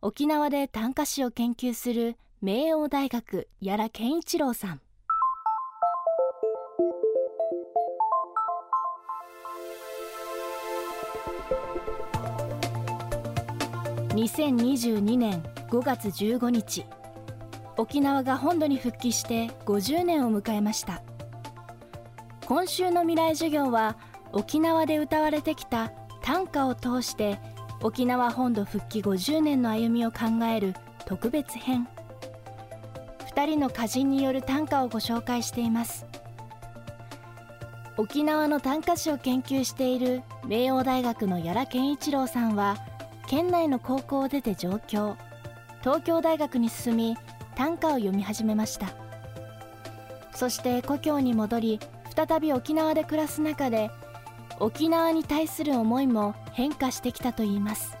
沖縄で短歌詩を研究する明王大学屋良健一郎さん。2022年5月15日沖縄が本土に復帰して50年を迎えました。今週の未来授業は沖縄で歌われてきた短歌を通して沖縄本土復帰50年の歩みを考える特別編。2人の歌人による短歌をご紹介しています。沖縄の短歌詩を研究している明王大学の屋良健一郎さんは県内の高校を出て上京。東京大学に進み短歌を読み始めました。そして故郷に戻り再び沖縄で暮らす中で沖縄に対する思いも変化してきたといいます。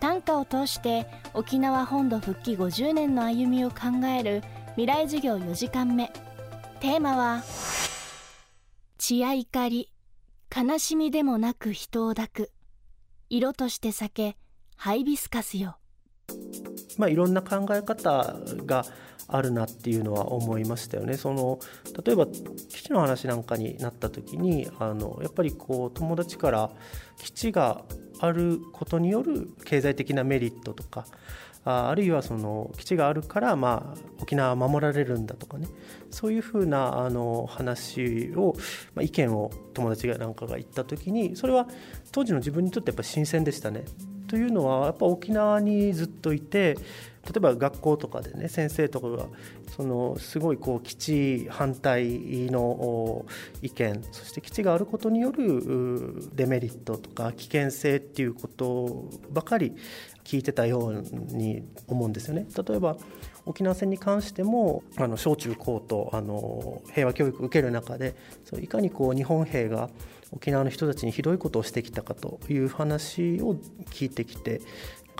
短歌を通して沖縄本土復帰50年の歩みを考える未来授業4時間目。テーマは血や怒り。悲しみでもなく人を抱く。色として酒ハイビスカスよ。まあいろんな考え方があるなっていうのは思いましたよね。その例えば基地の話なんかになった時にあのやっぱりこう友達から基地があることによる経済的なメリットとかああるいはその基地があるから、まあ、沖縄は守られるんだとかねそういうふうなあの話を、まあ、意見を友達がなんかが言った時にそれは当時の自分にとってやっぱ新鮮でしたね。というのはやっぱ沖縄にずっといて例えば学校とかでね先生とかがそのすごいこう基地反対の意見そして基地があることによるデメリットとか危険性っていうことばかり聞いてたように思うんですよね。例えば沖縄戦に関してもあの小中高とあの平和教育を受ける中でそういかにこう日本兵が沖縄の人たちにひどいことをしてきたかという話を聞いてきて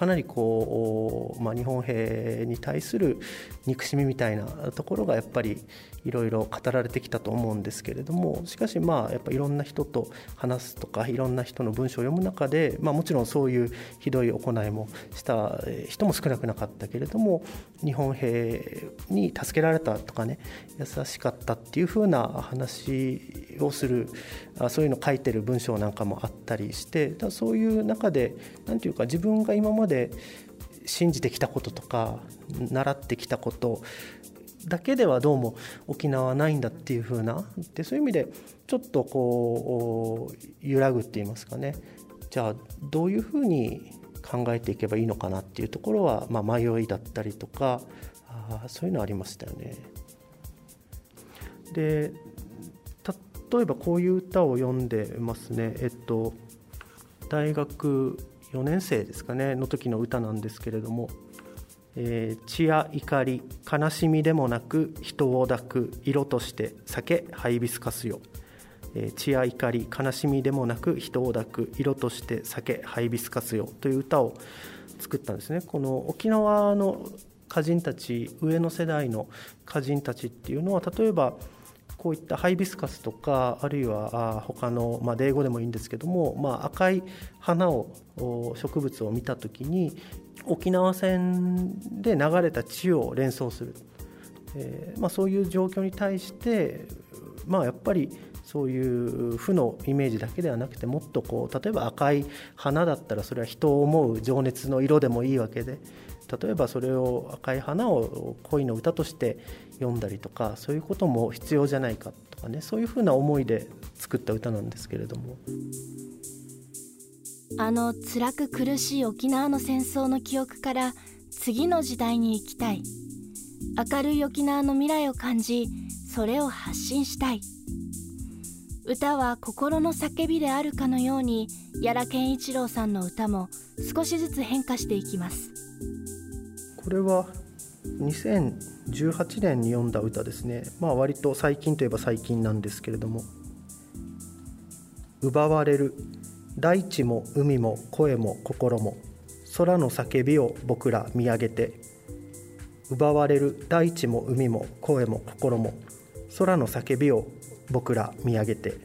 かなりこう、まあ、日本兵に対する憎しみみたいなところがやっぱりいろいろ語られてきたと思うんですけれどもしかしまあやっぱいろんな人と話すとかいろんな人の文章を読む中で、まあ、もちろんそういうひどい行いもした人も少なくなかったけれども日本兵に助けられたとかね優しかったっていうふうな話をするそういうのを書いてる文章なんかもあったりしてだそういう中で何て言うか自分が今までで信じてきたこととか習ってきたことだけではどうも沖縄はないんだっていう風なでそういう意味でちょっとこう揺らぐって言いますかねじゃあどういうふうに考えていけばいいのかなっていうところは、まあ、迷いだったりとかあそういうのありましたよね。で例えばこういう歌を読んでますね。えっと大学4年生ですかねの時の歌なんですけれどもえー、血や怒り悲しみでもなく人を抱く色として酒ハイビスカスよ、えー、血や怒り悲しみでもなく人を抱く色として酒ハイビスカスよ。という歌を作ったんですね。この沖縄の歌人たち上の世代の歌人たちっていうのは例えばこういったハイビスカスとかあるいは他の、まあ、英語でもいいんですけども、まあ、赤い花を植物を見た時に沖縄戦で流れた血を連想する、えーまあ、そういう状況に対して、まあ、やっぱりそういう負のイメージだけではなくてもっとこう例えば赤い花だったらそれは人を思う情熱の色でもいいわけで例えばそれを赤い花を恋の歌として読んだりとかそういうことも必要じゃないかとかねそういうふうな思いで作った歌なんですけれども。あの辛く苦しい沖縄の戦争の記憶から次の時代に行きたい。明るい沖縄の未来を感じそれを発信したい。歌は心の叫びであるかのように屋良健一郎さんの歌も少しずつ変化していきます。これは2018年に読んだ歌ですね。まあ割と最近といえば最近なんですけれども「奪われる。大地も海も声も心も。空の叫びを僕ら見上げて。奪われる。大地も海も声も心も。空の叫びを僕ら見上げて。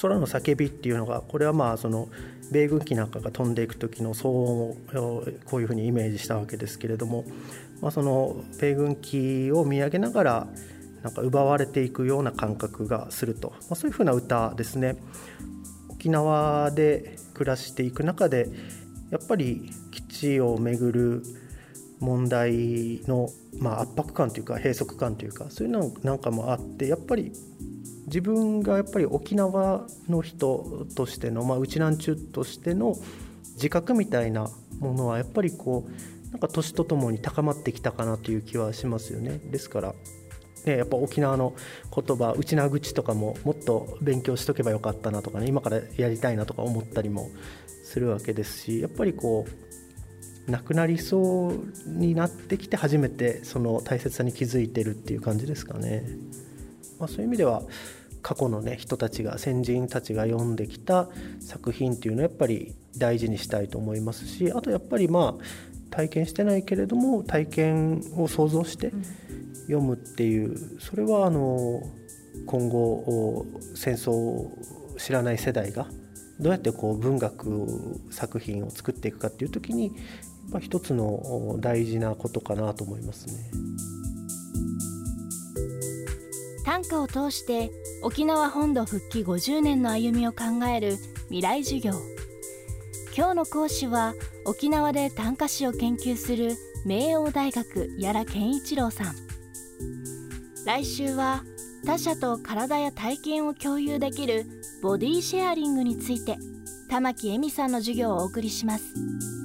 空の叫びっていうのがこれはまあその米軍機なんかが飛んでいく時の騒音をこういうふうにイメージしたわけですけれども、まあ、その米軍機を見上げながらなんか奪われていくような感覚がすると、まあ、そういうふうな歌ですね。沖縄で暮らしていく中でやっぱり基地をめぐる問題の、まあ、圧迫感というか閉塞感というかそういうのなんかもあってやっぱり自分がやっぱり沖縄の人としての、まあ、うちなんちゅうとしての自覚みたいなものはやっぱりこうなんか年とともに高まってきたかなという気はしますよね。ですからね、やっぱ沖縄の言葉内縄口とかももっと勉強しとけばよかったなとかね今からやりたいなとか思ったりもするわけですしやっぱりこうなくなりそうになってきて初めてその大切さに気づいてるっていう感じですかね。まあ、そういう意味では過去の、ね、人たちが先人たちが読んできた作品っていうのはやっぱり大事にしたいと思いますしあとやっぱりまあ体験してないけれども体験を想像して読むっていうそれはあの今後戦争を知らない世代がどうやってこう文学作品を作っていくかっていう時にまあ、一つの大事なことかなと思いますね。短歌を通して沖縄本土復帰50年の歩みを考える未来授業今日の講師は沖縄で短歌詩を研究する明王大学屋良健一郎さん来週は他者と体や体験を共有できるボディシェアリングについて玉木恵美さんの授業をお送りします。